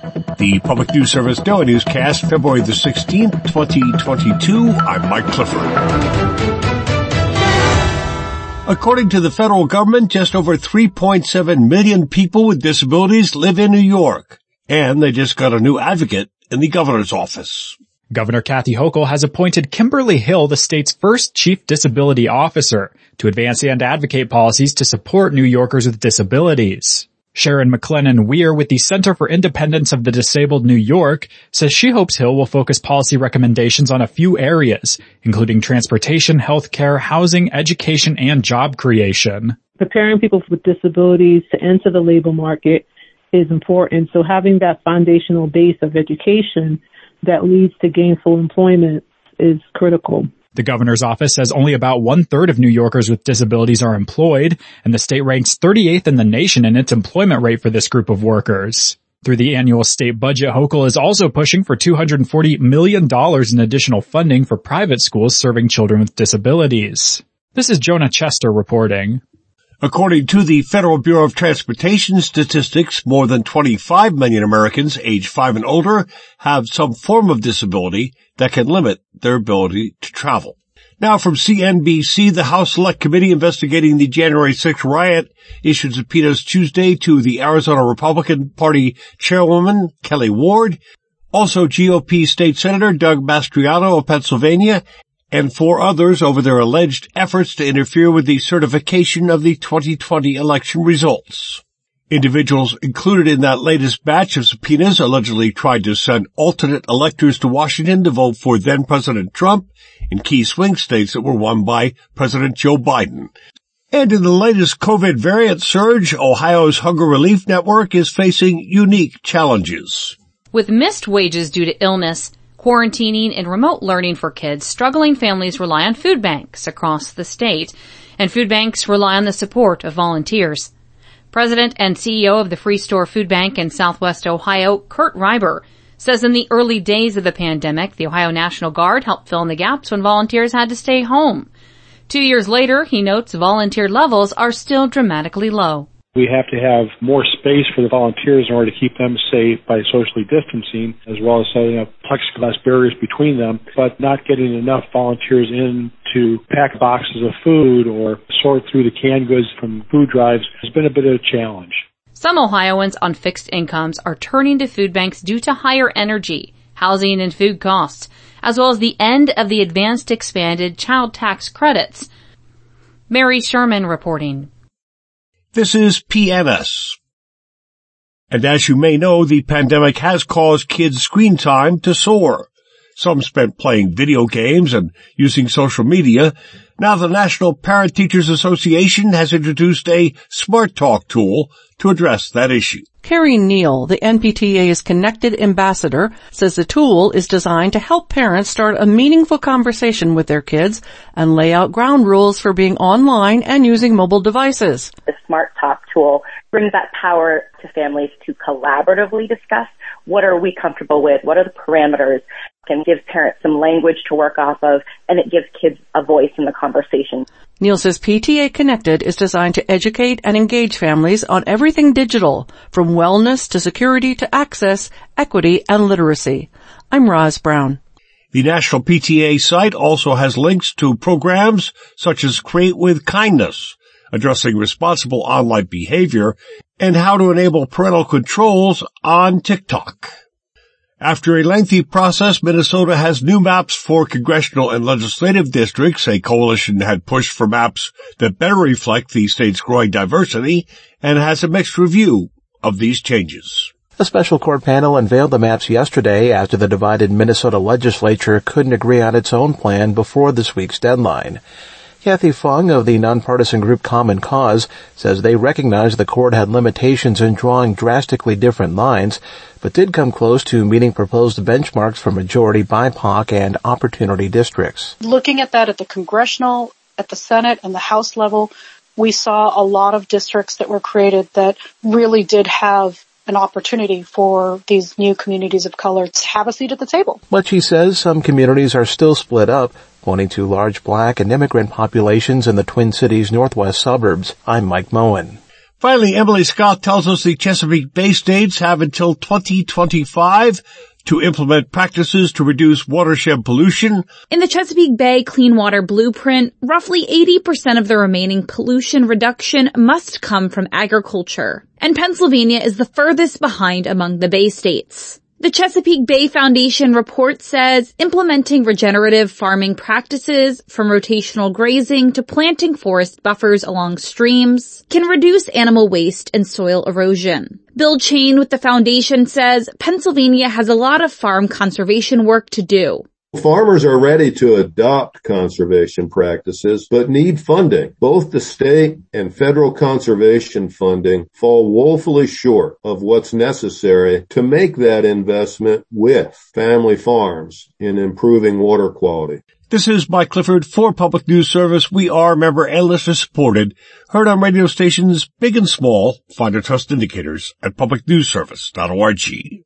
The Public News Service Daily Newscast, February the 16th, 2022. I'm Mike Clifford. According to the federal government, just over 3.7 million people with disabilities live in New York. And they just got a new advocate in the governor's office. Governor Kathy Hochul has appointed Kimberly Hill the state's first chief disability officer to advance and advocate policies to support New Yorkers with disabilities. Sharon McLennon Wier with the Center for Independence of the Disabled New York says she hopes Hill will focus policy recommendations on a few areas, including transportation, healthcare, housing, education, and job creation. Preparing people with disabilities to enter the labor market is important. So having that foundational base of education that leads to gainful employment is critical. The governor's office says only about one third of New Yorkers with disabilities are employed, and the state ranks 38th in the nation in its employment rate for this group of workers. Through the annual state budget, Hochul is also pushing for $240 million in additional funding for private schools serving children with disabilities. This is Jonah Chester reporting. According to the Federal Bureau of Transportation statistics, more than 25 million Americans age 5 and older have some form of disability that can limit their ability to travel. Now from CNBC, the House Select Committee investigating the January 6th riot issued subpoenas Tuesday to the Arizona Republican Party Chairwoman Kelli Ward, also GOP State Senator Doug Mastriano of Pennsylvania, and four others over their alleged efforts to interfere with the certification of the 2020 election results. Individuals included in that latest batch of subpoenas allegedly tried to send alternate electors to Washington to vote for then President Trump in key swing states that were won by President Joe Biden. And in the latest COVID variant surge, Ohio's Hunger Relief Network is facing unique challenges. With missed wages due to illness, quarantining, and remote learning for kids, struggling families rely on food banks across the state, and food banks rely on the support of volunteers. President and CEO of the Freestore Foodbank in Southwest Ohio, Kurt Reiber, says in the early days of the pandemic, the Ohio National Guard helped fill in the gaps when volunteers had to stay home. Two years later, he notes volunteer levels are still dramatically low. We have to have more space for the volunteers in order to keep them safe by socially distancing, as well as setting up plexiglass barriers between them, but not getting enough volunteers in to pack boxes of food or sort through the canned goods from food drives has been a bit of a challenge. Some Ohioans on fixed incomes are turning to food banks due to higher energy, housing, and food costs, as well as the end of the advanced expanded child tax credits. Mary Schuermann reporting. This is PNS. And as you may know, the pandemic has caused kids' screen time to soar. Some spent playing video games and using social media. Now the National Parent Teachers Association has introduced a Smart Talk tool to address that issue. Carrie Neal, the NPTA's Connected Ambassador, says the tool is designed to help parents start a meaningful conversation with their kids and lay out ground rules for being online and using mobile devices. The Smart Talk tool brings that power to families to collaboratively discuss what are we comfortable with, what are the parameters, and gives parents some language to work off of, and it gives kids a voice in the conversation. Neal says PTA Connected is designed to educate and engage families on everything digital, from wellness to security to access, equity, and literacy. I'm Roz Brown. The National PTA site also has links to programs such as Create with Kindness, addressing responsible online behavior, and how to enable parental controls on TikTok. After a lengthy process, Minnesota has new maps for congressional and legislative districts. A coalition had pushed for maps that better reflect the state's growing diversity and has a mixed review of these changes. A special court panel unveiled the maps yesterday after the divided Minnesota legislature couldn't agree on its own plan before this week's deadline. Kathy Fung of the nonpartisan group Common Cause says they recognize the court had limitations in drawing drastically different lines, but did come close to meeting proposed benchmarks for majority BIPOC and opportunity districts. Looking at that at the congressional, at the Senate, and the House level, we saw a lot of districts that were created that really did have an opportunity for these new communities of color to have a seat at the table. But she says some communities are still split up, pointing to large black and immigrant populations in the Twin Cities northwest suburbs. I'm Mike Moen. Finally, Emily Scott tells us the Chesapeake Bay states have until 2025 to implement practices to reduce watershed pollution. In the Chesapeake Bay Clean Water Blueprint, roughly 80% of the remaining pollution reduction must come from agriculture. And Pennsylvania is the furthest behind among the Bay states. The Chesapeake Bay Foundation report says implementing regenerative farming practices from rotational grazing to planting forest buffers along streams can reduce animal waste and soil erosion. Bill Chain with the foundation says Pennsylvania has a lot of farm conservation work to do. Farmers are ready to adopt conservation practices, but need funding. Both the state and federal conservation funding fall woefully short of what's necessary to make that investment with family farms in improving water quality. This is Mike Clifford for Public News Service. We are member and listener supported, heard on radio stations big and small. Find our trust indicators at publicnewsservice.org.